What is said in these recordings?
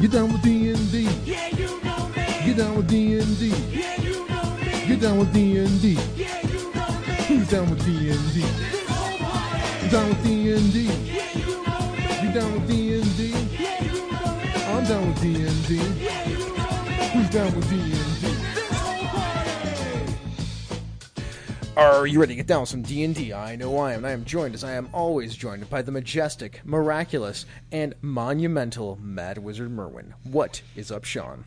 Get down with D&D. Yeah, you know me. Get down with D&D. Yeah, you know me. Get down with D&D. Yeah, you know me. Who's down with D&D? This whole party. Down with D&D. Yeah, you know me. You down with D&D? Yeah, you know me. I'm down with D&D. Yeah, you know me. Who's down with D&D? Are you ready to get down with some D&D? I know I am, and I am joined, as I am always joined, by the majestic, miraculous, and monumental Mad Wizard Merwin. What is up, Sean?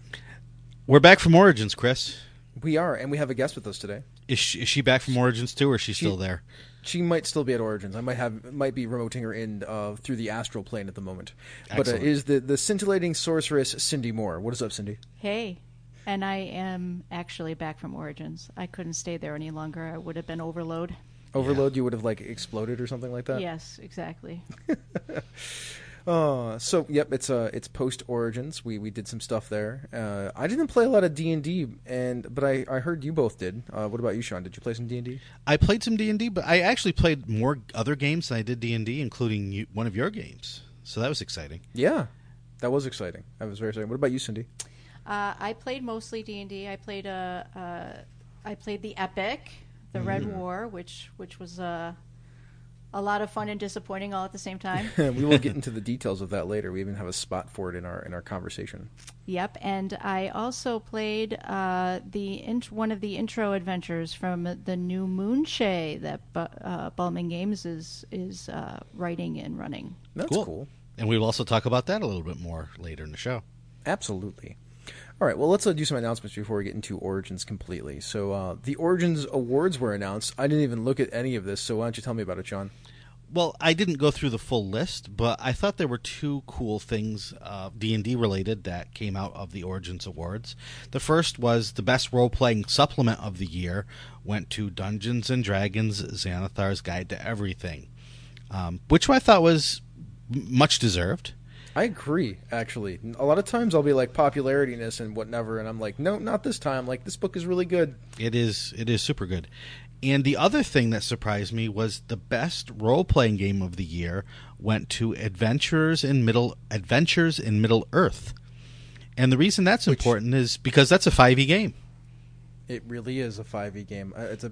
We're back from Origins, Chris. We are, and we have a guest with us today. Is she, is she back from Origins too, or is she still there? She might still be at Origins. I might have might be remoting her in uh, through the astral plane at the moment. But uh, is the the scintillating sorceress Cindy Moore? What is up, Cindy? Hey, and I am actually back from Origins. I couldn't stay there any longer. I would have been overload. Overload, you would have like exploded or something like that. Yes, exactly. Uh, so yep, it's uh it's post Origins. We we did some stuff there. Uh, I didn't play a lot of D and D, and but I I heard you both did. Uh, what about you, Sean? Did you play some D and D? I played some D and D, but I actually played more other games than I did D and D, including you, one of your games. So that was exciting. Yeah, that was exciting. That was very exciting. What about you, Cindy? Uh, I played mostly D and I played uh, uh, I played the Epic, the Red War, which which was uh, a lot of fun and disappointing all at the same time. we will get into the details of that later. We even have a spot for it in our in our conversation. Yep, and I also played uh, the int- one of the intro adventures from the new Moonshae that Bu- uh, Baldman Games is is uh, writing and running. That's Cool. cool. And we will also talk about that a little bit more later in the show. Absolutely. All right, well, let's uh, do some announcements before we get into Origins completely. So, uh, the Origins Awards were announced. I didn't even look at any of this, so why don't you tell me about it, John? Well, I didn't go through the full list, but I thought there were two cool things uh, D and D related that came out of the Origins Awards. The first was the best role playing supplement of the year went to Dungeons and Dragons: Xanathar's Guide to Everything, um, which I thought was much deserved. I agree, actually. A lot of times I'll be like popularityness and whatever, and I'm like, no, not this time. Like, this book is really good. It is it is super good. And the other thing that surprised me was the best role playing game of the year went to Adventures in Middle Adventures in Middle Earth. And the reason that's important is because that's a 5e game. It really is a 5e game. Uh, it's a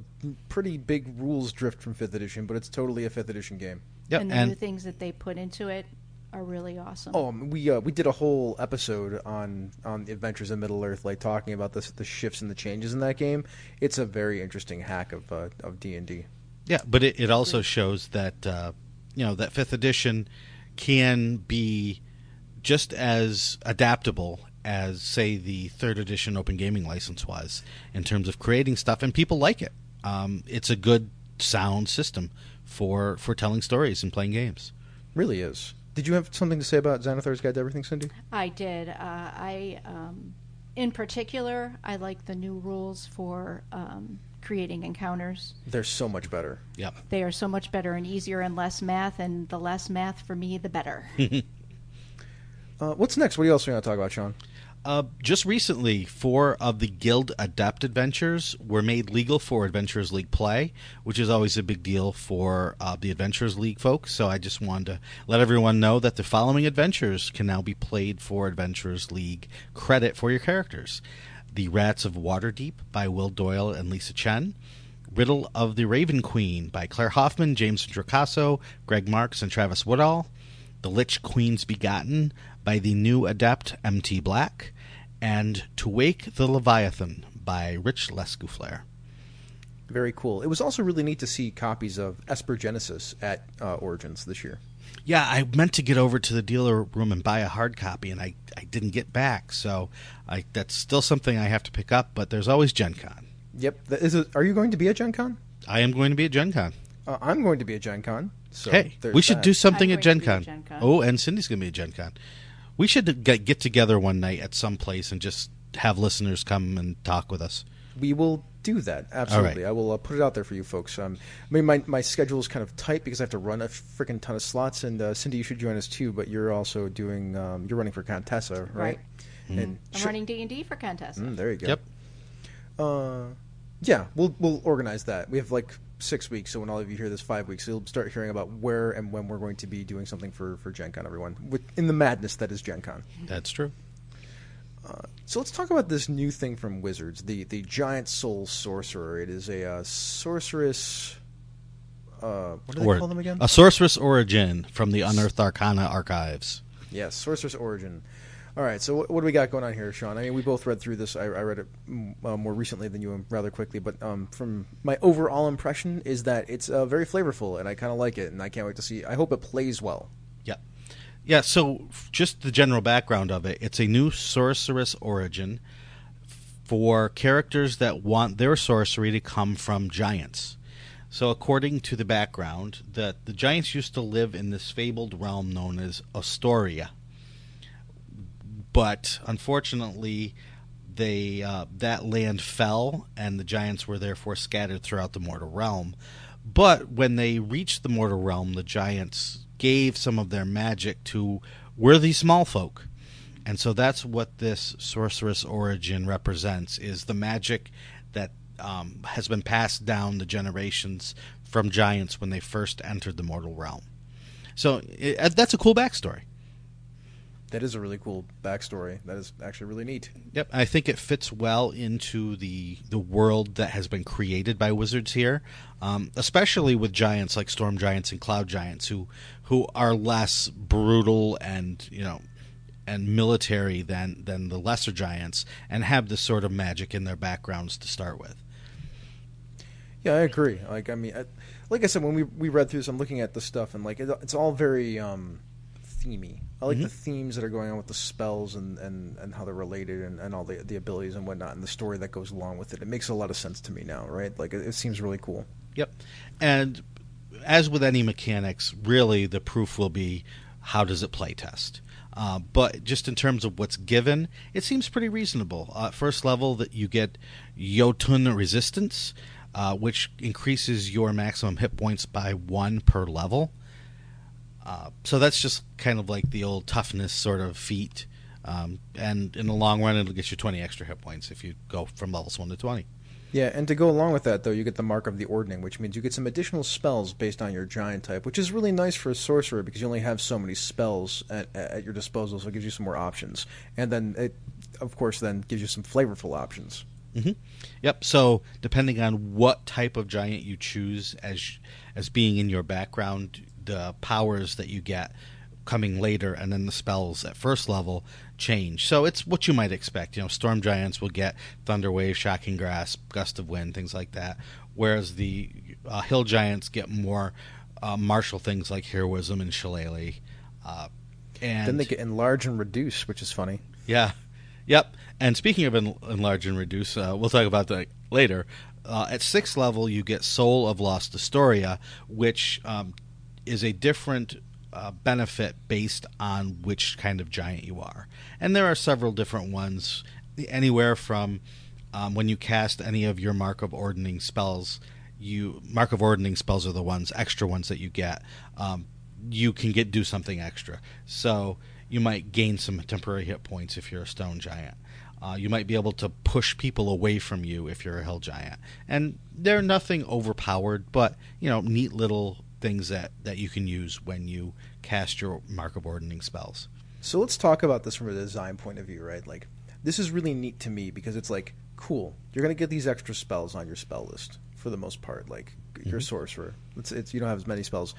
pretty big rules drift from 5th edition, but it's totally a 5th edition game. Yep. and the And, new things that they put into it are really awesome. Oh, um, we uh, we did a whole episode on on Adventures in Middle Earth, like talking about this, the shifts and the changes in that game. It's a very interesting hack of uh, of D and D. yeah, but it, it also shows that uh, you know that 5th edition can be just as adaptable as say the 3rd edition open gaming license was in terms of creating stuff and people like it. Um, it's a good sound system for for telling stories and playing games. Really is. Did you have something to say about Xanathar's Guide to Everything, Cindy? I did. Uh, I, um, in particular, I like the new rules for um, creating encounters. They're so much better. Yep. They are so much better and easier and less math, and the less math for me, the better. Uh, what's next? What else are you going to talk about, Sean? Uh, just recently, four of the Guild Adept adventures were made legal for Adventurers League play, which is always a big deal for uh, the Adventurers League folks. So I just wanted to let everyone know that the following adventures can now be played for Adventurers League credit for your characters: The Rats of Waterdeep by Will Doyle and Lisa Chen. Riddle of the Raven Queen by Claire Hoffman, James Introcaso, Greg Marks, and Travis Woodall. The Lich Queen's Begotten by the new adept M.T. Black, and To Wake the Leviathan by Rich Lescouflair. Very cool. It was also really neat to see copies of Esper Genesis at uh, Origins this year. Yeah, I meant to get over to the dealer room and buy a hard copy, and I, I didn't get back, so I, that's still something I have to pick up, but there's always Gen Con. Yep. That is it, are you going to be at Gen Con? I am going to be at Gen Con. Uh, I'm going to be at Gen Con. So hey, we should that. do something I'm at Gen at Con. Gen Con. Oh, and Cindy's going to be at Gen Con. We should get, get together one night at some place and just have listeners come and talk with us. We will do that. Absolutely. I will uh, put it out there for you folks. Um, I mean, my, my schedule is kind of tight because I have to run a freaking ton of slots. And uh, Cindy, you should join us too. But you're also doing um, you're running for Contessa, right? Right. And I'm sh- running D and D for Contessa. Mm, there you go. Yep. Uh, yeah, we'll we'll organize that. We have like six weeks, so when all of you hear this, five weeks, you'll start hearing about where and when we're going to be doing something for for Gen Con. Everyone, with, in the madness that is Gen Con. That's true. So let's talk about this new thing from Wizards, the the giant soul sorcerer. It is a uh, sorceress. Uh, what do they Or- call them again? A sorceress origin from the Unearthed Arcana archives. Yes, sorceress Origin. All right, so what, what do we got going on here, Sean? I mean, we both read through this. I, I read it mm, uh, more recently than you, rather quickly. But um, from my overall impression is that it's uh, very flavorful, and I kind of like it, and I can't wait to see. I hope it plays well. Yeah. Yeah, so just the general background of it, it's a new sorceress origin for characters that want their sorcery to come from giants. So according to the background, that the giants used to live in this fabled realm known as Ostoria. But unfortunately, they uh, that land fell, and the giants were therefore scattered throughout the mortal realm. But when they reached the mortal realm, the giants gave some of their magic to worthy small folk. And so that's what this sorceress origin represents is the magic that um, has been passed down the generations from giants when they first entered the mortal realm. So it, that's a cool backstory. That is a really cool backstory. That is actually really neat. Yep, I think it fits well into the the world that has been created by wizards here, um, especially with giants like storm giants and cloud giants, who who are less brutal and you know and military than than the lesser giants, and have this sort of magic in their backgrounds to start with. Yeah, I agree. Like, I mean, I, like I said, when we we read through this, I'm looking at the stuff, and like, it, it's all very um, themey. I like the themes that are going on with the spells and, and, and how they're related, and, and all the the abilities and whatnot, and the story that goes along with it. It makes a lot of sense to me now, right? Like, it, it seems really cool. Yep. And as with any mechanics, really the proof will be how does it play test. Uh, but just in terms of what's given, it seems pretty reasonable. Uh, first level that you get Jotun resistance, uh, which increases your maximum hit points by one per level. Uh, so that's just kind of like the old toughness sort of feat. Um, and in the long run, it'll get you 20 extra hit points if you go from levels 1 to 20. Yeah, and to go along with that, though, you get the Mark of the Ordning, which means you get some additional spells based on your giant type, which is really nice for a sorcerer because you only have so many spells at, at your disposal, so it gives you some more options. And then it, of course, then gives you some flavorful options. hmm Yep. So depending on what type of giant you choose as as being in your background, the powers that you get coming later, and then the spells at first level change. So it's what you might expect. You know, storm giants will get thunder wave, shocking grasp, gust of wind, things like that. Whereas the uh, hill giants get more uh, martial things like heroism and shillelagh. Uh, and then they get enlarge and reduce, which is funny. yeah. Yep. And speaking of en- enlarge and reduce, uh, we'll talk about that later. Uh, at sixth level, you get Soul of Lost Ostoria, which um, is a different uh, benefit based on which kind of giant you are. And there are several different ones, anywhere from um, when you cast any of your Mark of Ordning spells. You Mark of Ordning spells are the ones, extra ones that you get. Um, you can get do something extra. So you might gain some temporary hit points if you're a stone giant. Uh, you might be able to push people away from you if you're a hill giant, and they're nothing overpowered, but you know, neat little things that that you can use when you cast your mark of ordning spells. So let's talk about this from a design point of view, right? Like, this is really neat to me because it's like, cool, you're going to get these extra spells on your spell list for the most part. Like, you're a mm-hmm. sorcerer. It's, it's, you don't have as many spells.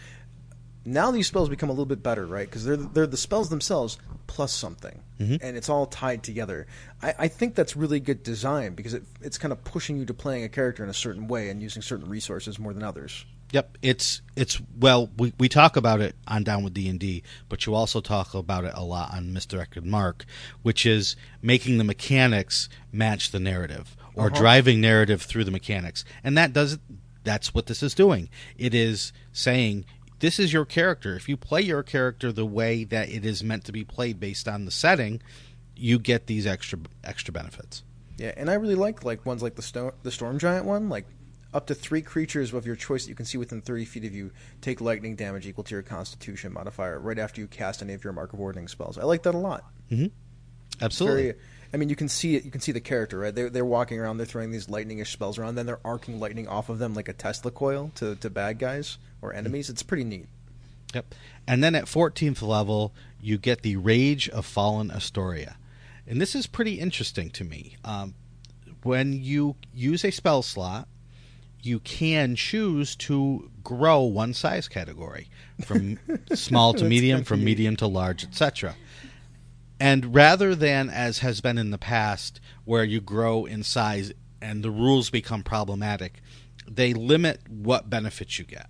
Now these spells become a little bit better, right? Because they're, they're the spells themselves plus something. Mm-hmm. And it's all tied together. I, I think that's really good design because it, it's kind of pushing you to playing a character in a certain way and using certain resources more than others. Yep, it's it's well we, we talk about it on Down with D and D, but you also talk about it a lot on Misdirected Mark, which is making the mechanics match the narrative or uh-huh. driving narrative through the mechanics, and that does that's what this is doing. It is saying this is your character. If you play your character the way that it is meant to be played based on the setting, you get these extra extra benefits. Yeah, and I really like like ones like the sto- the storm giant one, like up to three creatures of your choice that you can see within 30 feet of you take lightning damage equal to your Constitution modifier right after you cast any of your Mark of Ordning spells. I like that a lot. Absolutely. Very, I mean, you can see it. You can see the character, right? They're they're walking around. They're throwing these lightningish spells around. Then they're arcing lightning off of them like a Tesla coil to to bad guys or enemies. It's pretty neat. Yep. And then at 14th level, you get the Rage of Fallen Ostoria. and this is pretty interesting to me. Um, when you use a spell slot, you can choose to grow one size category from small to medium, from medium to large, etc. And rather than, as has been in the past, where you grow in size and the rules become problematic, they limit what benefits you get.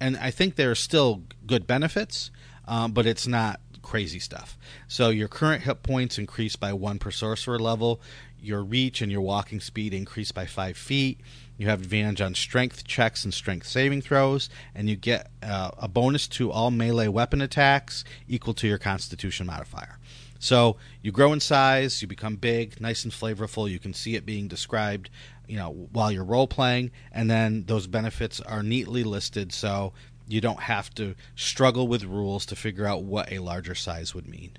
And I think there are still good benefits, um, but it's not crazy stuff. So your current hit points increase by one per sorcerer level. Your reach and your walking speed increase by five feet. You have advantage on strength checks and strength saving throws, and you get uh, a bonus to all melee weapon attacks equal to your Constitution modifier. So you grow in size, you become big, nice and flavorful. You can see it being described, you know, while you're role playing, and then those benefits are neatly listed, so you don't have to struggle with rules to figure out what a larger size would mean.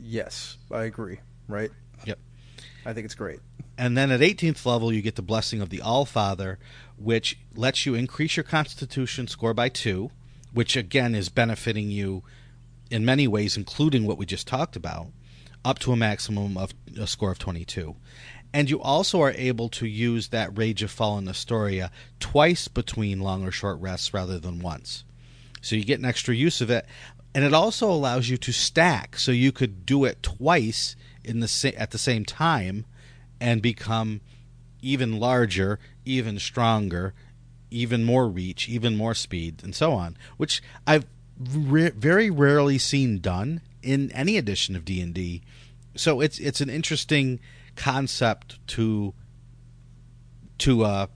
Yes, I agree. Right? Yep. I think it's great. And then at 18th level, you get the Blessing of the All Father, which lets you increase your Constitution score by two, which again is benefiting you in many ways, including what we just talked about, up to a maximum of a score of 22. And you also are able to use that Rage of Fallen Ostoria twice between long or short rests rather than once. So you get an extra use of it. And it also allows you to stack, so you could do it twice in the sa- at the same time and become even larger, even stronger, even more reach, even more speed, and so on. Which I've re- very rarely seen done in any edition of D and D. So it's it's an interesting concept to to uh,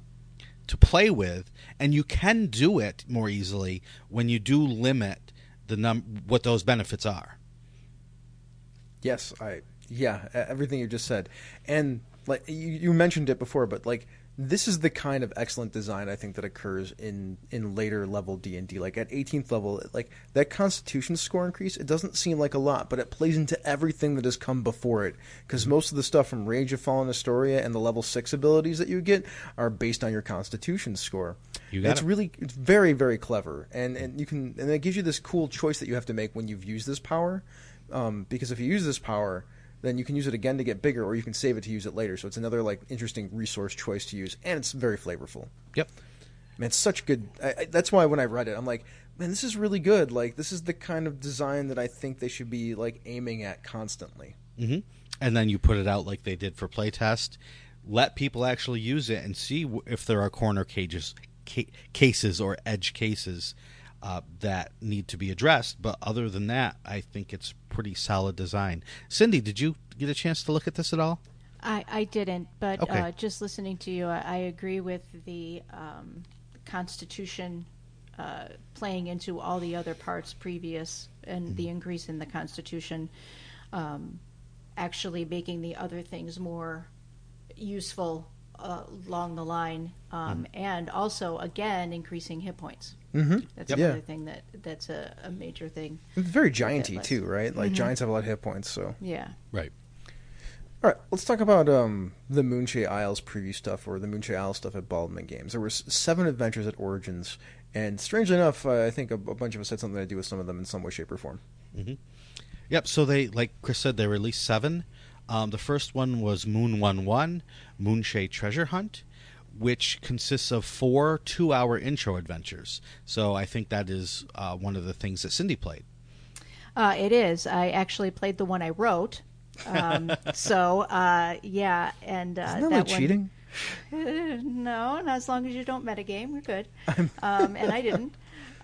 to play with, and you can do it more easily when you do limit the num what those benefits are. Yes, I yeah, everything you just said. And like you, you mentioned it before, but like this is the kind of excellent design I think that occurs in in later level D&D. Like at 18th level, like that constitution score increase, it doesn't seem like a lot, but it plays into everything that has come before it cuz most of the stuff from Rage of Fallen Ostoria and the level 6 abilities that you get are based on your constitution score. You got it's it. really it's very very clever and and you can and it gives you this cool choice that you have to make when you've used this power um, because if you use this power then you can use it again to get bigger or you can save it to use it later. So it's another like interesting resource choice to use and it's very flavorful. Yep. man it's such good I, I, that's why when i read it i'm like man this is really good. Like this is the kind of design that i think they should be like aiming at constantly. Hmm And then you put it out like they did for playtest. Let people actually use it and see if there are corner cages, ca- cases or edge cases uh, that need to be addressed. But other than that, I think it's pretty solid design. Cindy, did you get a chance to look at this at all? I, I didn't, but Okay. uh, just listening to you, I, I agree with the um, Constitution uh, playing into all the other parts previous and the increase in the Constitution um, actually making the other things more useful uh, along the line, um, and also again increasing hit points. mm-hmm. That's Yep. another Yeah. thing that that's a, a major thing. it's very gianty too right like giants have a lot of hit points so Yeah. Right. All right, let's talk about um, the Moonshae Isles preview stuff or the Moonshae Isles stuff at Baldman Games. There were s- seven adventures at Origins, and strangely enough, uh, I think a, a bunch of us had something to do with some of them in some way, shape, or form. Yep. So they, like Chris said, they released seven. Um, the first one was Moon One One, Moonshae Treasure Hunt, which consists of four two-hour intro adventures. So I think that is uh, one of the things that Cindy played. Uh, it is. I actually played the one I wrote. Um, so uh, yeah, and uh, Isn't that, that like one, cheating? No, not as long as you don't metagame, we're good. Um, and I didn't.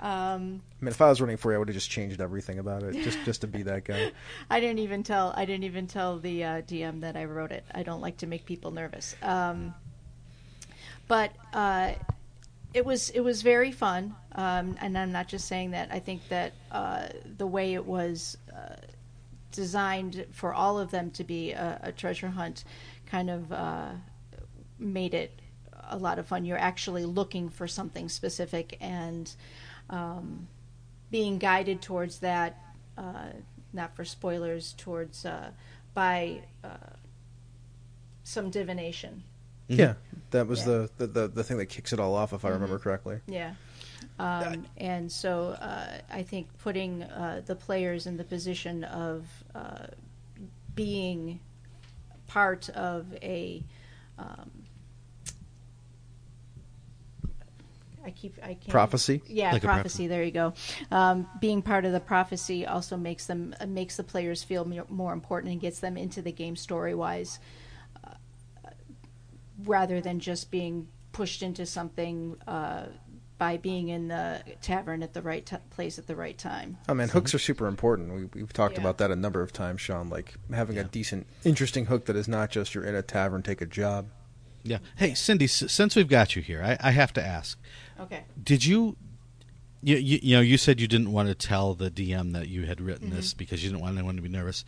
Um, I mean, if I was running for you, I would have just changed everything about it just just to be that guy. I didn't even tell. I didn't even tell the uh, DM that I wrote it. I don't like to make people nervous. Um, but uh, it was it was very fun, um, and I'm not just saying that. I think that uh, the way it was uh, designed for all of them to be a, a treasure hunt kind of uh, made it a lot of fun. You're actually looking for something specific and um, being guided towards that. Uh, not for spoilers, towards uh, by uh, some divination. Yeah, that was Yeah. the, the, the the thing that kicks it all off, if I remember correctly. Yeah. Um, and so uh, I think putting uh, the players in the position of uh, being part of a um, I keep I can't Prophecy? Yeah, Like a prophecy. There you go. Um, being part of the prophecy also makes them uh, makes the players feel more, more important and gets them into the game story wise, uh, rather than just being pushed into something uh, by being in the tavern at the right t- place at the right time. Oh man, hooks are super important. We, we've talked Yeah. about that a number of times, Sean. Like having a decent, interesting hook that is not just you're in a tavern, take a job. Yeah. Hey, Cindy, s- since we've got you here, I, I have to ask: Okay. Did you, you, you, you know, you said you didn't want to tell the DM that you had written this Mm-hmm. because you didn't want anyone to be nervous.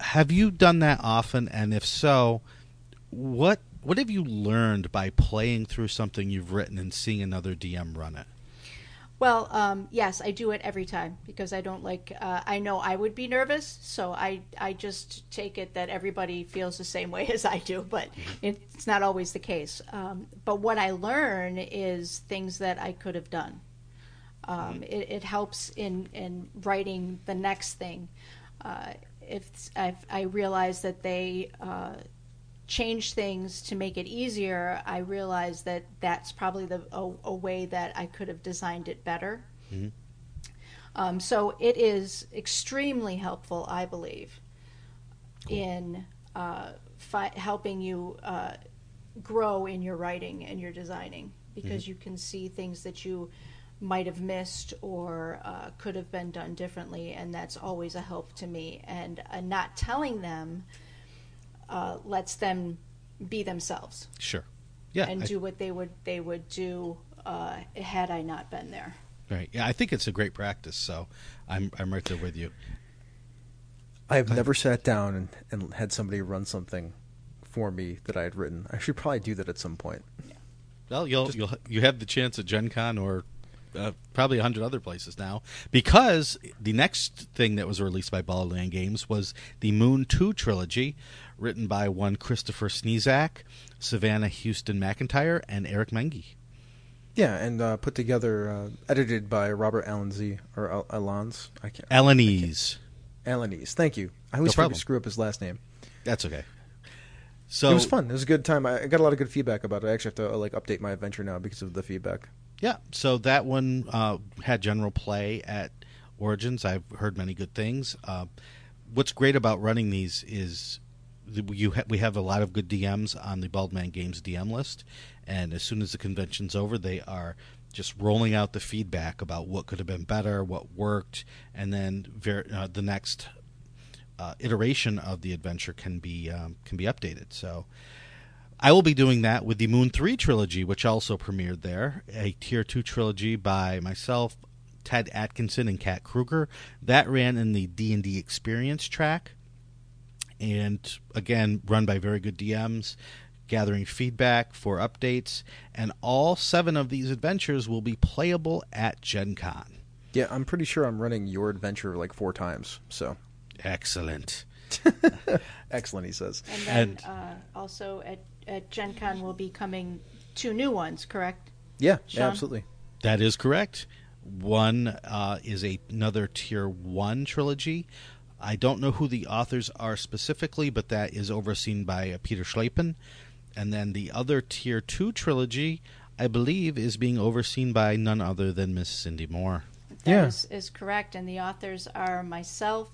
Have you done that often? And if so, what what have you learned by playing through something you've written and seeing another DM run it? Well, um, yes, I do it every time because I don't like. Uh, I know I would be nervous, so I I just take it that everybody feels the same way as I do, but it's not always the case. Um, but what I learn is things that I could have done. Um, it, it helps in in writing the next thing. Uh, if if I realize that they uh, change things to make it easier, I realize that that's probably the a, a way that I could have designed it better. Um, so it is extremely helpful, I believe, in uh, fi- helping you uh, grow in your writing and your designing because you can see things that you might have missed or uh, could have been done differently, and that's always a help to me. And uh, not telling them uh, lets them be themselves Sure. Yeah. and I- do what they would they would do uh, had I not been there. right. Yeah. I think it's a great practice. So I'm I'm right there with you. I have never sat down and, and had somebody run something for me that I had written. I should probably do that at some point. Well, you'll you'll you have the chance at Gen Con or uh, probably a hundred other places now because the next thing that was released by Baldman Games was the Moon Two trilogy, written by one Christopher Sniezak, Savannah Houston McIntyre, and Eric Menge. Yeah, and uh, put together, uh, edited by Robert Allenzy or Al- Alans. I can't. Alanese. Alanese. Thank you. I always problem. screw up his last name. That's okay. So it was fun. It was a good time. I I got a lot of good feedback about it. I actually have to uh, like update my adventure now because of the feedback. Yeah, so that one uh, had general play at Origins. I've heard many good things. Uh, what's great about running these is you ha- we have a lot of good DMs on the Baldman Games DM list, and as soon as the convention's over, they are just rolling out the feedback about what could have been better, what worked, and then ver- uh, the next uh, iteration of the adventure can be um, can be updated. So. I will be doing that with the Moon 3 trilogy, which also premiered there, a Tier 2 trilogy by myself, Ted Atkinson, and Kat Kruger. That ran in the D&D Experience track, and again, run by very good DMs, gathering feedback for updates, and all seven of these adventures will be playable at Gen Con. Yeah, I'm pretty sure I'm running your adventure like four times. So Excellent. excellent, he says. And then And- uh, also at, at Gen Con will be coming two new ones, correct? Yeah, Sean? absolutely. That is correct. One uh, is a, another tier one trilogy. I don't know who the authors are specifically, but that is overseen by uh, Peter Schleipen. And then the other tier two trilogy, I believe, is being overseen by none other than Miss Cindy Moore. That is Yeah. is correct. And the authors are myself,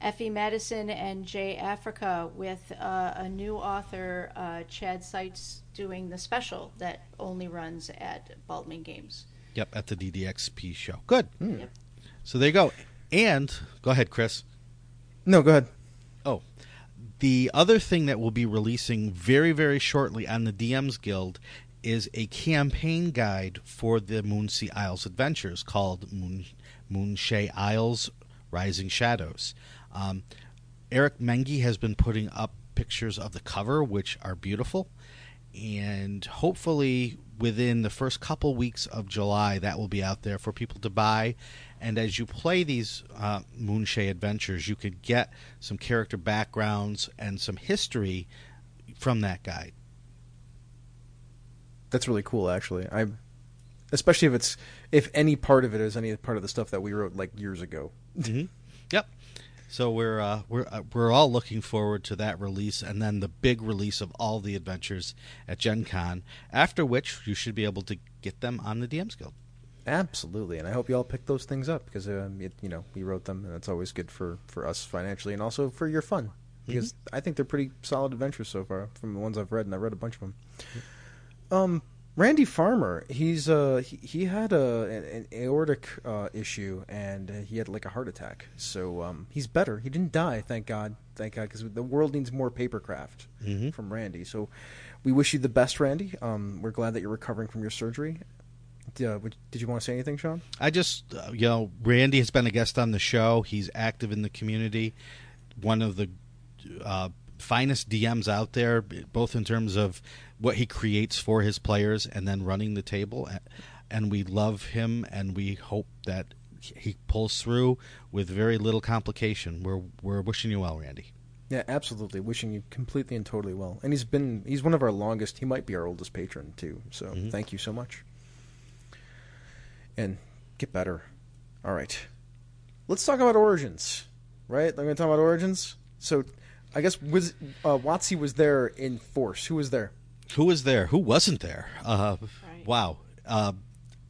Effie Madison, and Jay Africa, with uh, a new author, uh, Chad Seitz, doing the special that only runs at Baldman Games. Yep, at the DDXP show. Good. Yep. So there you go. And go ahead, Chris. No, go ahead. Oh, the other thing that we'll be releasing very, very shortly on the DMs Guild is a campaign guide for the Moonshae Isles adventures called Moon Moonshae Isles Rising Shadows. Um, Eric Menge has been putting up pictures of the cover, which are beautiful, and hopefully within the first couple weeks of July, that will be out there for people to buy. And as you play these uh, Moonshae adventures, you could get some character backgrounds and some history from that guide. That's really cool, actually. I especially if it's if any part of it is any part of the stuff that we wrote like years ago. Yep. So we're uh, we're uh, we're all looking forward to that release, and then the big release of all the adventures at Gen Con. After which, you should be able to get them on the DMs Guild. Absolutely, and I hope you all pick those things up because um, it, you know we wrote them, and it's always good for for us financially and also for your fun because I think they're pretty solid adventures so far from the ones I've read, and I read a bunch of them. Um, Randy Farmer, he's uh he, he had a an, aortic uh, issue and uh, he had like a heart attack, so um he's better. He didn't die, thank God, thank God, because the world needs more papercraft from Randy. So we wish you the best, Randy. Um, we're glad that you're recovering from your surgery. Uh, did you want to say anything, Sean? I just, uh, you know, Randy has been a guest on the show. He's active in the community. One of the uh, finest DMs out there, both in terms of what he creates for his players and then running the table. And we love him, and we hope that he pulls through with very little complication. We're we're wishing you well, Randy. Yeah, absolutely. Wishing you completely and totally well. And he's been he's one of our longest. He might be our oldest patron too. So thank you so much. And get better. All right, let's talk about origins. Right, I'm going to talk about origins. So, I guess was uh, WotC was there in force. Who was there? Who was there? Who wasn't there? Uh, Right. Wow. Uh,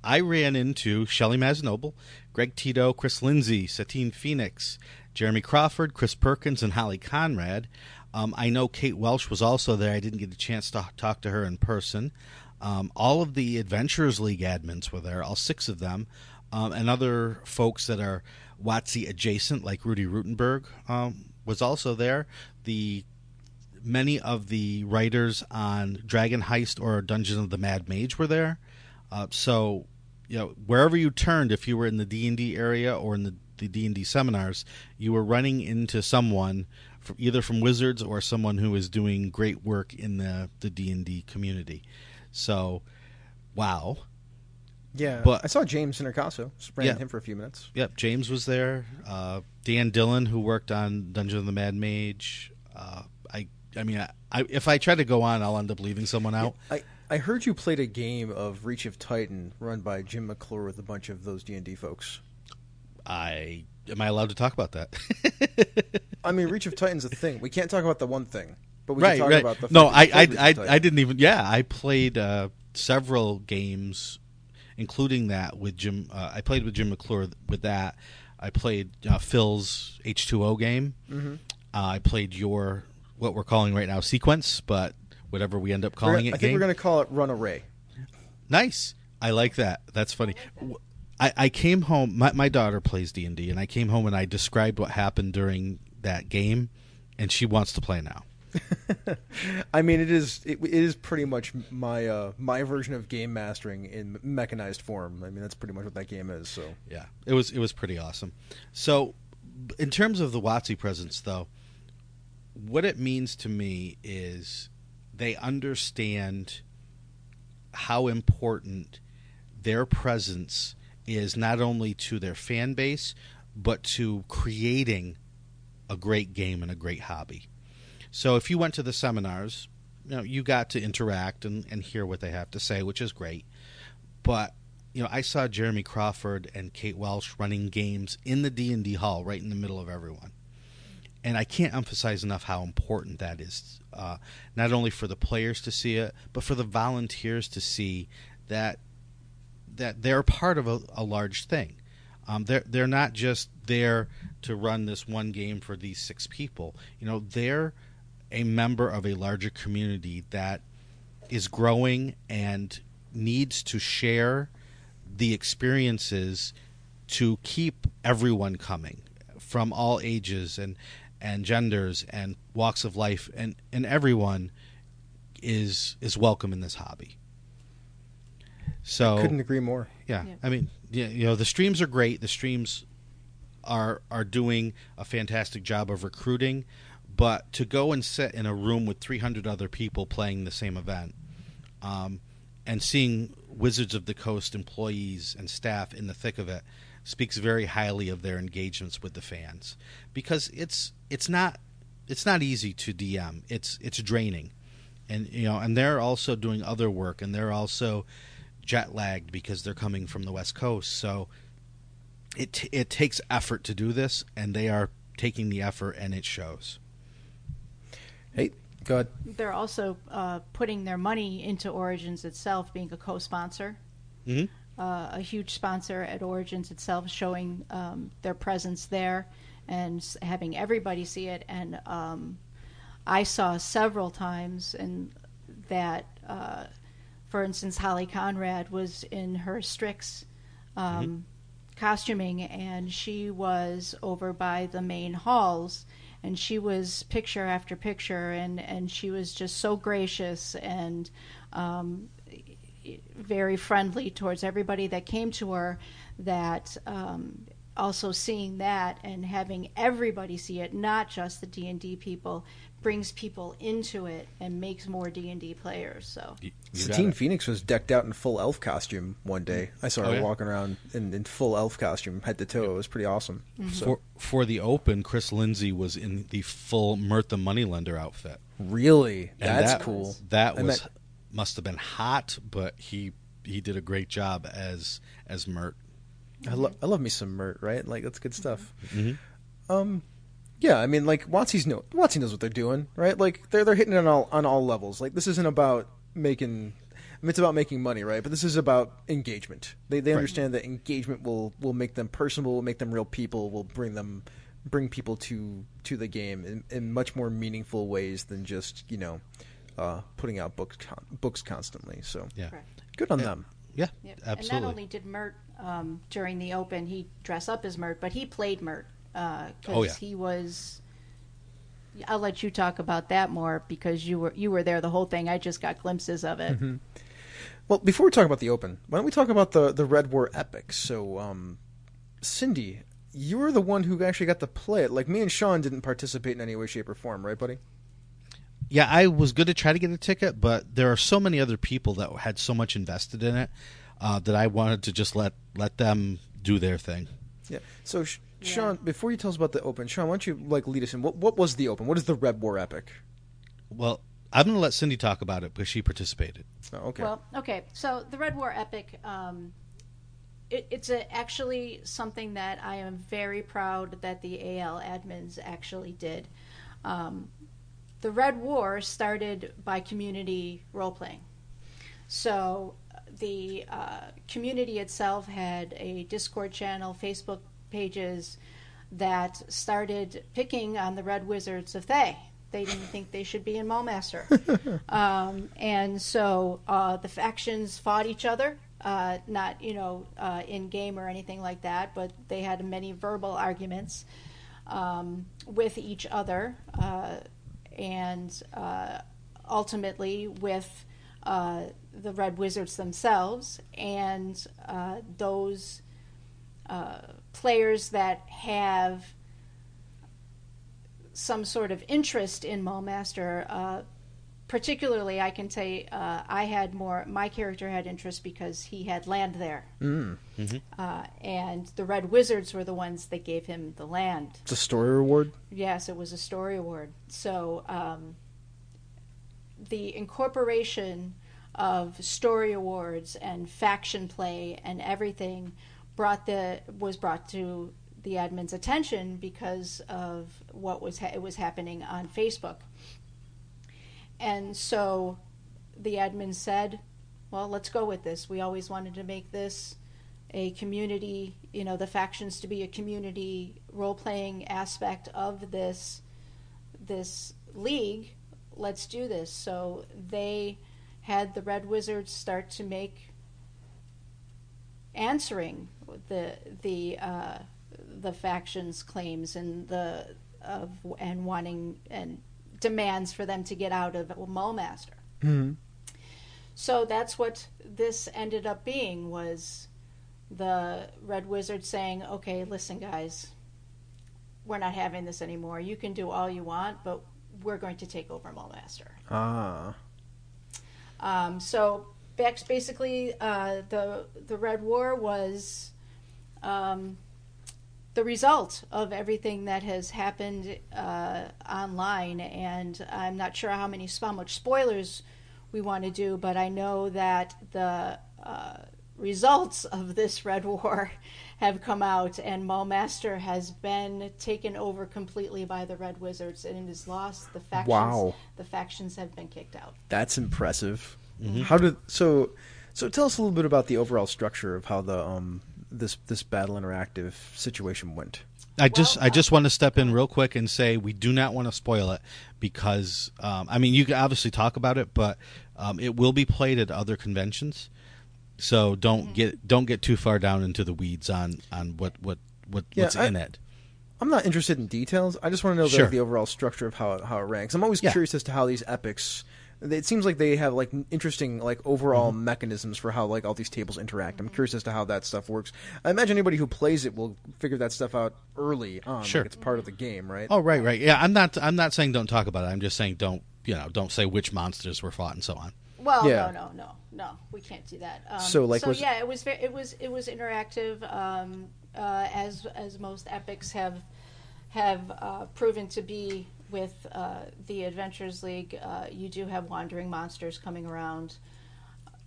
I ran into Shelly Mazzanoble, Greg Tito, Chris Lindsay, Satine Phoenix, Jeremy Crawford, Chris Perkins, and Holly Conrad. Um, I know Kate Welsh was also there. I didn't get a chance to talk to her in person. Um, all of the Adventurers League admins were there, all six of them, um, and other folks that are WotC adjacent, like Rudy Rutenberg, um, was also there. The many of the writers on Dragon Heist or Dungeon of the Mad Mage were there. Uh, so, you know, wherever you turned, if you were in the D and D area or in the the D and D seminars, you were running into someone from, either from Wizards or someone who is doing great work in the the D and D community. So, wow. Yeah, But- I saw James Introcaso. Ran Yeah. him for a few minutes. Yep, James was there. Uh, Dan Dillon, who worked on Dungeon of the Mad Mage. Uh, I, I mean, I, I, if I try to go on, I'll end up leaving someone out. I, I heard you played a game of Reach of Titan run by Jim McClure with a bunch of those D and D folks. I am I allowed to talk about that? I mean, Reach of Titan's a thing. We can't talk about the one thing, but we right, can talk right. about the. no, I, I, I. I didn't even. Yeah, I played uh, several games, including that with Jim. Uh, I played with Jim McClure with that. I played uh, Phil's H two O game. Mm-hmm. Uh, I played your what we're calling right now sequence, but whatever we end up calling gonna- it. I think game. we're going to call it Run Array. Nice. I like that. That's funny. I, I came home. My, my daughter plays D and D, and I came home and I described what happened during that game, and she wants to play now. I mean, it is it, it is pretty much my uh, my version of game mastering in mechanized form. I mean, that's pretty much what that game is. So Yeah, it was it was pretty awesome. So, in terms of the WotC presence, though, what it means to me is they understand how important their presence is not only to their fan base but to creating a great game and a great hobby. So if you went to the seminars, you know, you got to interact and, and hear what they have to say, which is great. But you know, I saw Jeremy Crawford and Kate Welsh running games in the D and D hall, right in the middle of everyone. And I can't emphasize enough how important that is, uh, not only for the players to see it, but for the volunteers to see that that they're part of a, a large thing. Um, they're they're not just there to run this one game for these six people. You know, they're a member of a larger community that is growing and needs to share the experiences to keep everyone coming from all ages and and genders and walks of life and and everyone is is welcome in this hobby. So couldn't agree more. yeah, Yeah. I mean, yeah, you know, the streams are great. The streams are are doing a fantastic job of recruiting, but to go and sit in a room with 300 other people playing the same event, um, and seeing Wizards of the Coast employees and staff in the thick of it speaks very highly of their engagements with the fans because it's it's not it's not easy to DM. It's it's draining, and you know, and they're also doing other work, and they're also jet lagged because they're coming from the West Coast. So it it takes effort to do this, and they are taking the effort, and it shows. Hey, go ahead. They're also uh, putting their money into Origins itself, being a co-sponsor, Mhm. uh, a huge sponsor at Origins itself, showing um, their presence there and having everybody see it. And um, I saw several times, and that, uh, for instance, Holly Conrad was in her Strix um, costuming, and she was over by the main halls, and she was picture after picture, and and she was just so gracious and. Um, very friendly towards everybody that came to her that um, also seeing that and having everybody see it not just the d&d people brings people into it and makes more d&d players so You- you Satine it. Phoenix was decked out in full elf costume one day. I saw Oh, her yeah? walking around in, in full elf costume, head to toe. It was pretty awesome. So, For for the Open, Chris Lindsay was in the full Mirth the Moneylender outfit. really, And that's that- cool. That was met- must have been hot, but he he did a great job as as Mert. I, lo- I love me some Mert, right? Like that's good stuff. Mhm. Um, yeah, I mean, like WotC's know WotC knows what they're doing, right? Like they're they're hitting it on all on all levels. Like this isn't about making. I mean, it's about making money, right? But this is about engagement. They they understand that engagement will will make them personable, will make them real people, will bring them bring people to to the game in, in much more meaningful ways than just you know uh, putting out books con- books constantly. So Yeah, Correct. good on Yeah. them. yeah, Yep. absolutely. And not only did Mert um, during the Open, he dress up as Mert, but he played Mert because Oh, yeah. he was. I'll let you talk about that more because you were you were there the whole thing. I just got glimpses of it. Mm-hmm. Well, before we talk about the Open, why don't we talk about the the Red War Epic? So, um, Cindy, you were the one who actually got to play it. Like me and Sean didn't participate in any way, shape, or form, right, buddy? yeah, I was going to try to get a ticket, but there are so many other people that had so much invested in it uh, that I wanted to just let let them do their thing. Yeah. So, Sh- Yeah. Sean, before you tell us about the Open, Sean, why don't you like lead us in? What what was the Open? What is the Red War Epic? Well, I'm going to let Cindy talk about it because she participated. Oh, okay. Well, okay. So the Red War Epic, um, it, it's a, actually something that I am very proud that the AL admins actually did. Um, the Red War started by community role playing. So the uh, community itself had a Discord channel, Facebook pages that started picking on the Red Wizards of Thay. They didn't think they should be in Mulmaster. um, and so uh, the factions fought each other, uh, not, you know, uh, in game or anything like that, but they had many verbal arguments um, with each other. Uh, and uh, ultimately with uh, the Red Wizards themselves and uh, those uh, players that have some sort of interest in Mulmaster. Uh, particularly, I can say uh, I had more. My character had interest because he had land there, Mm. uh, and the Red Wizards were the ones that gave him the land. It's a story reward. Yes, it was a story award. So um, the incorporation of story awards and faction play and everything brought the was brought to the admin's attention because of what was ha- it was happening on Facebook. And so the admin said, "Well, let's go with this. We always wanted to make this a community, you know, the factions to be a community role-playing aspect of this this league. Let's do this." So they had the Red Wizards start to make answering the the uh, the factions claims and the of and wanting and demands for them to get out of Mulmaster. Mm-hmm. So that's what this ended up being was the Red Wizard saying, "Okay, listen, guys, we're not having this anymore. You can do all you want, but we're going to take over Mulmaster." Ah. Um, so back basically, uh, the the Red War was um, the result of everything that has happened uh, online, and I'm not sure how many how much spoilers we want to do, but I know that the uh, results of this Red War have come out, and Mulmaster has been taken over completely by the Red Wizards, and it is lost the factions. Wow. The factions have been kicked out. That's impressive. How did so? So tell us a little bit about the overall structure of how the um this this battle interactive situation went. I just Well, I just want to step in real quick and say we do not want to spoil it because um, I mean you can obviously talk about it, but um, it will be played at other conventions. So Mm-hmm. don't get don't get too far down into the weeds on on what what, what Yeah, what's I- in it. I'm not interested in details. I just want to know the, Sure. the overall structure of how it, how it ranks. I'm always Yeah. curious as to how these epics. It seems like they have like interesting like overall Mm-hmm. mechanisms for how like all these tables interact. I'm curious as to how that stuff works. I imagine anybody who plays it will figure that stuff out early on. like Sure. it's part of the game, right? Oh right right yeah I'm not I'm not saying don't talk about it. I'm just saying don't you know don't say which monsters were fought and so on. Well, Yeah. no, no, no, no. We can't do that. Um, So, like, so was- yeah, it was very, it was it was interactive, um, uh, as as most epics have have uh, proven to be with uh, the Adventures League. Uh, you do have wandering monsters coming around.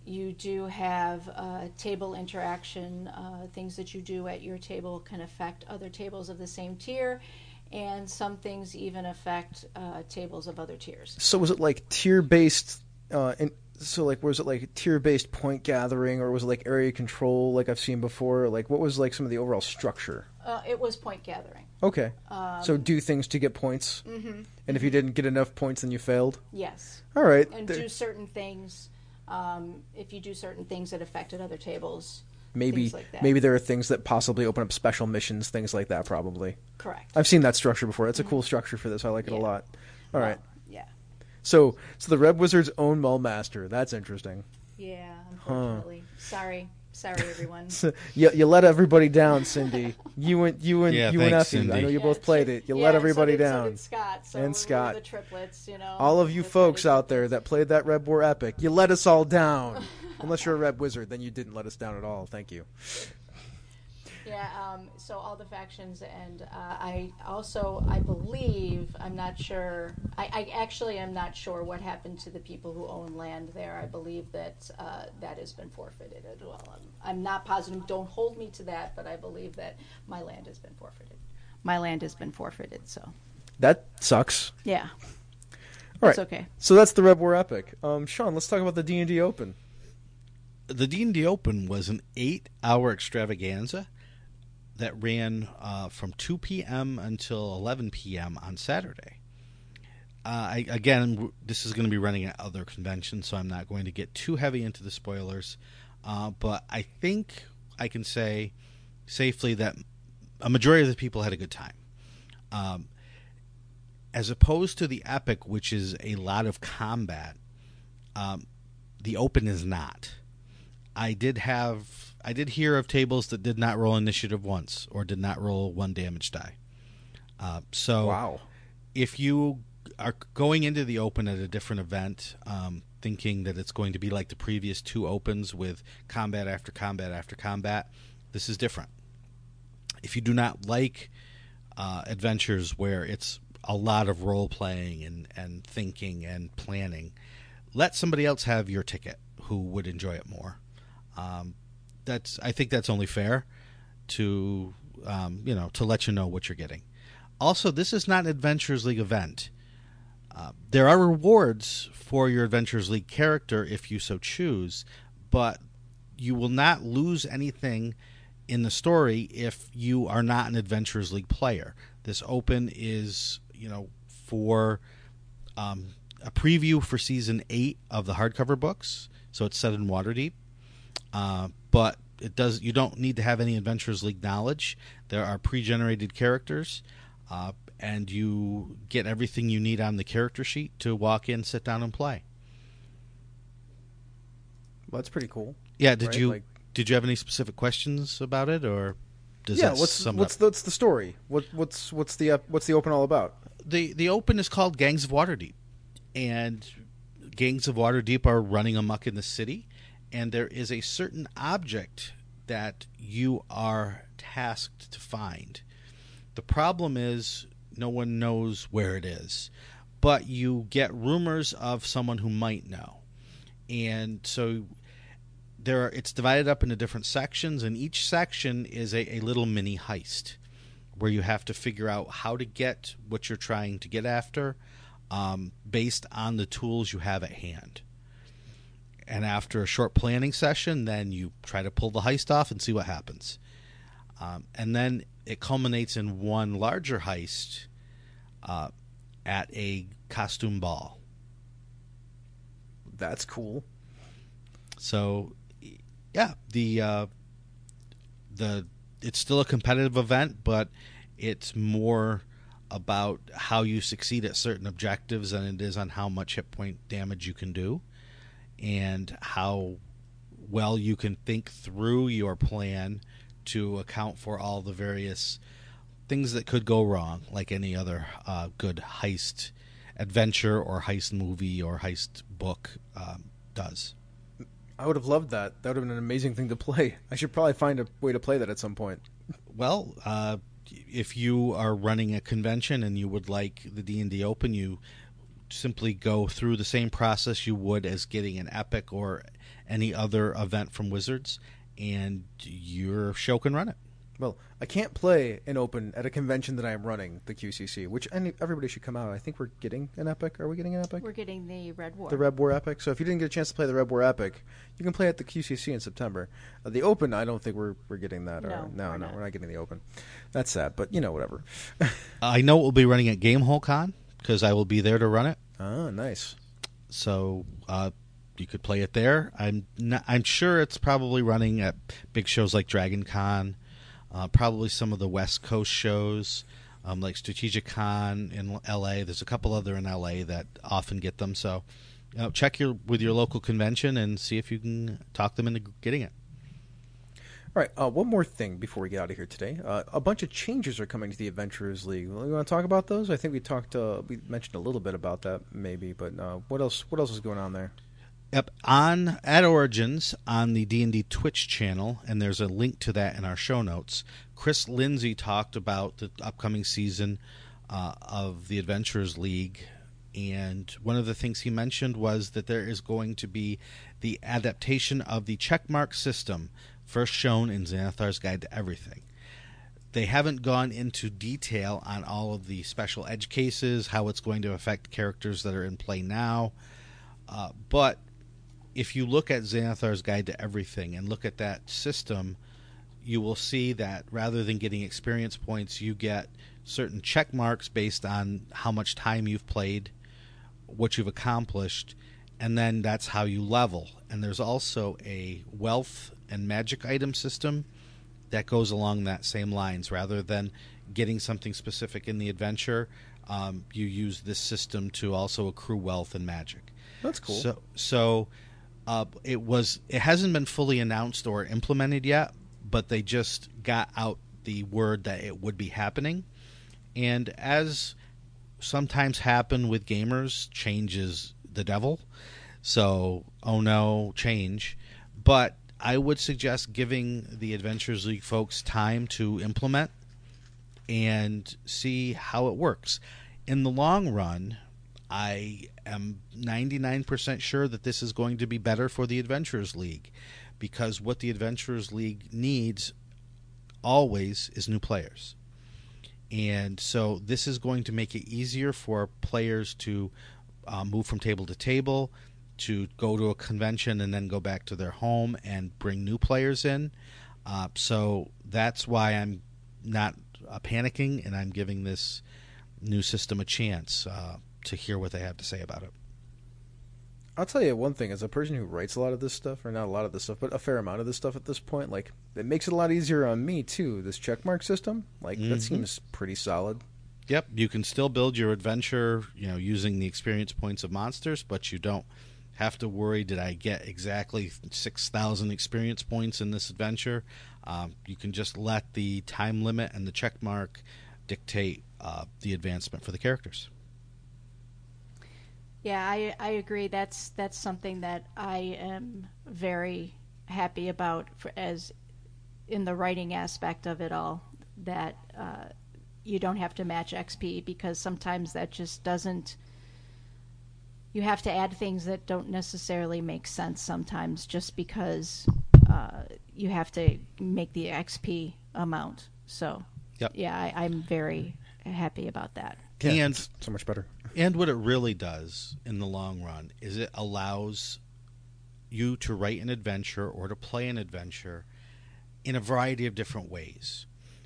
You do have uh, table interaction. Uh, things that you do at your table can affect other tables of the same tier, and some things even affect uh, tables of other tiers. So was it like tier based? Uh, in, so like was it like tier based point gathering, or was it like area control, like I've seen before? Like what was like some of the overall structure? Uh, it was point gathering. Okay. Um, so do things to get points, mm-hmm. and if you didn't get enough points, then you failed. Yes. All right. and do certain things. Um, if you do certain things that affected other tables, maybe like maybe there are things that possibly open up special missions, things like that. Probably. correct. I've seen that structure before. That's a cool structure for this. I like it a Mm-hmm. Yeah. lot. All right. Yeah. So so the Red Wizards own Mulmaster. That's interesting. Yeah. Unfortunately, sorry, sorry, everyone. So you, you let everybody down, Cindy. You and you and Yeah, you and thanks, Effie. I know you Yeah, both played it. You yeah, let so everybody did- so down. did Scott. So And we Scott. the triplets. You know, all of you folks out there that played that Red War Epic, you let us all down. Unless you're a Red Wizard, then you didn't let us down at all. Thank you. Yeah, um, so all the factions, and uh, I also, I believe, I'm not sure. I, I actually am not sure what happened to the people who own land there. I believe that uh, that has been forfeited as well. I'm, I'm not positive. Don't hold me to that, but I believe that my land has been forfeited. My land has been forfeited. So That sucks. yeah, All right. it's okay. So that's the Red War Epic. Um, Sean, let's talk about the D and D Open. the D&D Open was an eight-hour extravaganza that ran uh, from 2 p.m. until 11 p.m. on Saturday. Uh, I, again, this is going to be running at other conventions, so I'm not going to get too heavy into the spoilers. Uh, but I think I can say safely that a majority of the people had a good time. Um, as opposed to the Epic, which is a lot of combat, um, the Open is not. I did have I did hear of tables that did not roll initiative once or did not roll one damage die. Uh, so Wow. if you are going into the open at a different event, um, thinking that it's going to be like the previous two opens with combat after combat after combat, this is different. If you do not like uh, adventures where it's a lot of role playing and, and thinking and planning, let somebody else have your ticket who would enjoy it more. Um, that's I think that's only fair to um, you know to let you know what you're getting. Also, this is not an Adventures League event. Uh, there are rewards for your Adventures League character if you so choose, but you will not lose anything in the story if you are not an Adventures League player. This open is, you know, for um, a preview for season eight of the hardcover books, so it's set in Waterdeep. Uh, but it does. You don't need to have any Adventures League knowledge. There are pre-generated characters, uh, and you get everything you need on the character sheet to walk in, sit down, and play. Well, that's pretty cool. Yeah. Did Right, you like- did you have any specific questions about it, or does yeah. that What's what's the, what's the story? What what's what's the ep- what's the Open all about? the the open is called Gangs of Waterdeep, and Gangs of Waterdeep are running amuck in the city, and there is a certain object that you are tasked to find. The problem is no one knows where it is, but you get rumors of someone who might know, and so there are, it's divided up into different sections, and each section is a, a little mini heist where you have to figure out how to get what you're trying to get after um, based on the tools you have at hand. And after a short planning session, then you try to pull the heist off and see what happens. Um, and then it culminates in one larger heist uh, at a costume ball. That's cool. So, yeah, the uh, the it's still a competitive event, but it's more about how you succeed at certain objectives than it is on how much hit point damage you can do, and how well you can think through your plan to account for all the various things that could go wrong, like any other uh, good heist adventure or heist movie or heist book um, does. I would have loved that. That would have been an amazing thing to play. I should probably find a way to play that at some point. Well, uh, if you are running a convention and you would like the D and D Open, you simply go through the same process you would as getting an epic or any other event from Wizards, and your show can run it. Well, I can't play an open at a convention that I am running, the QCC, which any, everybody should come out. I think we're getting an epic. Are we getting an epic? We're getting the Red War. the Red War Epic. So if you didn't get a chance to play the Red War Epic, you can play at the QCC in September. Uh, the Open, I don't think we're we're getting that. or, No, no, we're no, not. we're not getting the Open. That's sad, but you know, whatever. I know it will be running at Gamehole Con because I will be there to run it. ah, nice. so uh, you could play it there. I'm not, I'm sure it's probably running at big shows like Dragon Con, uh, probably some of the West Coast shows um, like Strategic Con in L.A. There's a couple other in L.A. that often get them. So you know, check your with your local convention and see if you can talk them into getting it. All right, uh, one more thing before we get out of here today. Uh, a bunch of changes are coming to the Adventurers League. You want to talk about those? I think we talked, uh, we mentioned a little bit about that, maybe. But uh, what else? What else is going on there? Yep, on at Origins on the D and D Twitch channel, and there's a link to that in our show notes. Chris Lindsay talked about the upcoming season uh, of the Adventurers League, and one of the things he mentioned was that there is going to be the adaptation of the checkmark system, first shown in Xanathar's Guide to Everything. They haven't gone into detail on all of the special edge cases, how it's going to affect characters that are in play now, uh, but if you look at Xanathar's Guide to Everything and look at that system, you will see that rather than getting experience points, you get certain check marks based on how much time you've played, what you've accomplished, and then that's how you level. And there's also a wealth and magic item system that goes along that same lines. Rather than getting something specific in the adventure, um, you use this system to also accrue wealth and magic. That's cool. So, so uh, it was. It hasn't been fully announced or implemented yet, but they just got out the word that it would be happening. And as sometimes happen with gamers, change is the devil. So, oh no, change. But I would suggest giving the Adventures League folks time to implement and see how it works. In the long run, I am 99% sure that this is going to be better for the Adventurers League because what the Adventurers League needs always is new players. And so this is going to make it easier for players to uh, move from table to table, to go to a convention and then go back to their home and bring new players in. Uh, so that's why I'm not uh, panicking and I'm giving this new system a chance uh, to hear what they have to say about it. I'll tell you one thing: as a person who writes a lot of this stuff, or not a lot of this stuff, but a fair amount of this stuff at this point, like it makes it a lot easier on me too. This checkmark system, like that Mhm. seems pretty solid. Yep, you can still build your adventure, you know, using the experience points of monsters, but you don't have to worry. Did I get exactly six thousand experience points in this adventure? Um, you can just let the time limit and the check mark dictate uh, the advancement for the characters. Yeah, I I agree. That's that's something that I am very happy about for, as in the writing aspect of it all. That uh, you don't have to match XP because sometimes that just doesn't. You you have to add things that don't necessarily make sense sometimes, just because uh, you have to make the XP amount. So, Yep. yeah, I, I'm very happy about that. Yeah, And- so much better. And what it really does in the long run is it allows you to write an adventure or to play an adventure in a variety of different ways.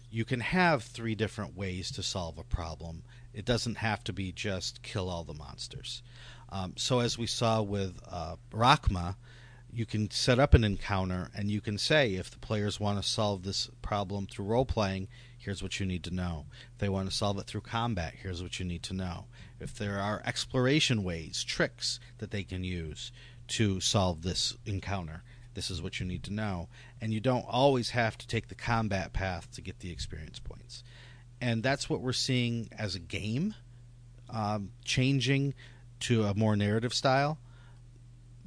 You can have three different ways to solve a problem. It doesn't have to be just kill all the monsters. Um, so, as we saw with uh, Rrakkma, you can set up an encounter and you can say if the players want to solve this problem through role playing, here's what you need to know. If they want to solve it through combat, here's what you need to know. If there are exploration ways, tricks that they can use to solve this encounter, this is what you need to know. And you don't always have to take the combat path to get the experience points. And that's what we're seeing as a game um, changing to a more narrative style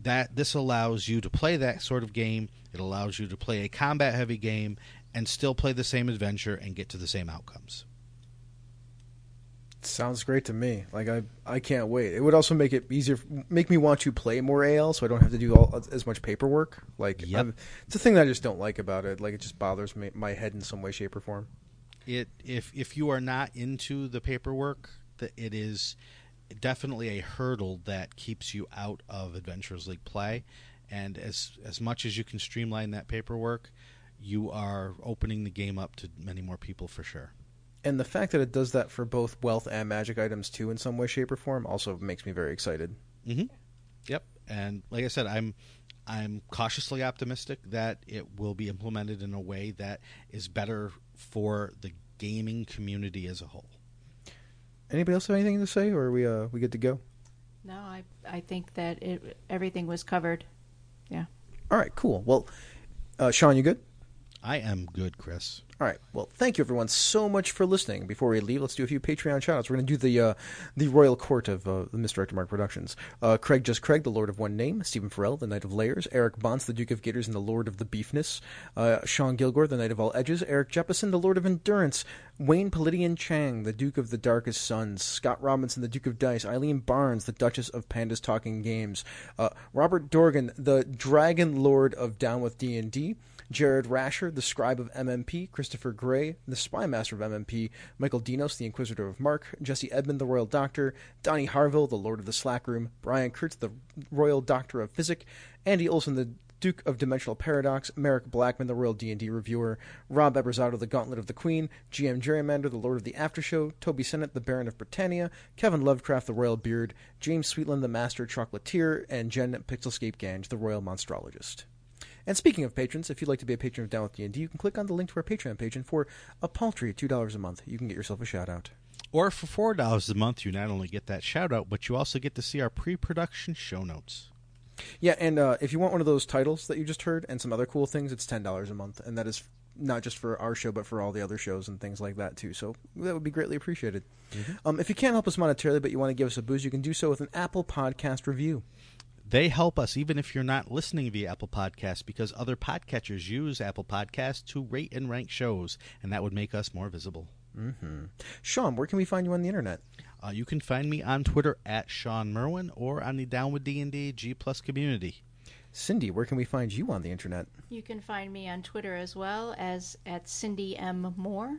that this allows you to play that sort of game. It allows you to play a combat heavy game and still play the same adventure and get to the same outcomes. Sounds great to me. Like I, I can't wait. It would also make it easier, make me want to play more AL, so I don't have to do all, as much paperwork. Like Yep. It's a thing that I just don't like about it. Like it just bothers me, my head in some way, shape, or form. It if if you are not into the paperwork, that it is definitely a hurdle that keeps you out of Adventurers League play. And as as much as you can streamline that paperwork, you are opening the game up to many more people for sure. And the fact that it does that for both wealth and magic items too, in some way, shape, or form, also makes me very excited. hmm Yep. And like I said, I'm I'm cautiously optimistic that it will be implemented in a way that is better for the gaming community as a whole. Anybody else have anything to say, or are we uh, we good to go? No, I I think that it everything was covered. Yeah. All right, cool. Well, uh, Sean, you good? I am good, Chris. All right. Well, thank you everyone so much for listening. Before we leave, let's do a few Patreon shoutouts. We're going to do the uh, the royal court of uh, the Misdirected Mark Productions. Uh, Craig Just Craig, the Lord of One Name. Stephen Farrell, the Knight of Layers. Eric Bonts, the Duke of Gators and the Lord of the Beefness. Uh, Sean Gilgore, the Knight of All Edges. Eric Jeppesen, the Lord of Endurance. Wayne Palladian Chang, the Duke of the Darkest Sons. Scott Robinson, the Duke of Dice. Eileen Barnes, the Duchess of Pandas Talking Games. Uh, Robert Dorgan, the Dragon Lord of Down with D&D. Jared Rasher, the Scribe of MMP, Christopher Gray, the Spy Master of MMP, Michael Dinos, the Inquisitor of Mark, Jesse Edmund, the Royal Doctor, Donnie Harville, the Lord of the Slack Room, Brian Kurtz, the Royal Doctor of Physic, Andy Olson, the Duke of Dimensional Paradox, Merrick Blackman, the Royal D&D Reviewer, Rob Eberzato, the Gauntlet of the Queen, GM Gerrymander, the Lord of the Aftershow, Toby Sennett, the Baron of Britannia, Kevin Lovecraft, the Royal Beard, James Sweetland, the Master Chocolatier, and Jen Pixelscape Gange, the Royal Monstrologist. And speaking of patrons, if you'd like to be a patron of Down with D&D, you can click on the link to our Patreon page, and for a paltry $2 a month, you can get yourself a shout-out. Or for four dollars a month, you not only get that shout out, but you also get to see our pre-production show notes. Yeah, and uh, if you want one of those titles that you just heard and some other cool things, it's $10 a month, and that is not just for our show, but for all the other shows and things like that, too. So that would be greatly appreciated. Um, if you can't help us monetarily, but you want to give us a boost, you can do so with an Apple Podcast review. They help us even if you're not listening via Apple Podcasts because other podcatchers use Apple Podcasts to rate and rank shows, and that would make us more visible. Sean, where can we find you on the internet? Uh, you can find me on Twitter at Sean Merwin or on the Down with D&D G Plus community. Cindy, where can we find you on the internet? You can find me on Twitter as well as at Cindy M Moore.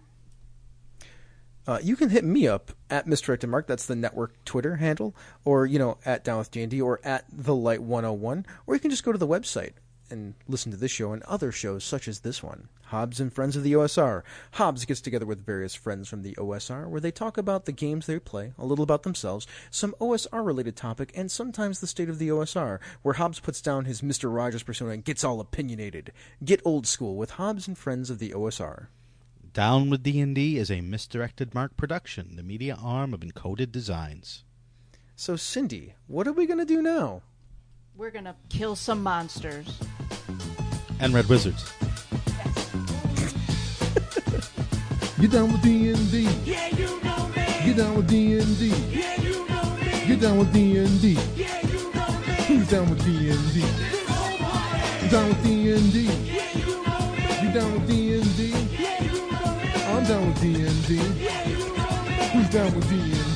Uh, you can hit me up at Misdirected Mark. That's the network Twitter handle, or you know at Down with D&D, or at the Light 101, or you can just go to the website and listen to this show and other shows such as this one. Hobbs and Friends of the OSR. Hobbs gets together with various friends from the OSR where they talk about the games they play, a little about themselves, some OSR related topic, and sometimes the state of the OSR, where Hobbs puts down his Mr. Rogers persona and gets all opinionated. Get old school with Hobbs and Friends of the OSR. Down with D&D is a misdirected Mark production, the media arm of Encoded Designs. So, Cindy, what are we going to do now? We're gonna kill some monsters. And Red Wizards. Get down with D&D. Yeah, you know me. Get down with D&D. Yeah, you know me. Get down with D&D. Yeah, you know me. Who's down with D&D? This whole party. Down with D&D. Yeah, you know me. You down with D&D? Yeah, down with D&D. Know down with D&D?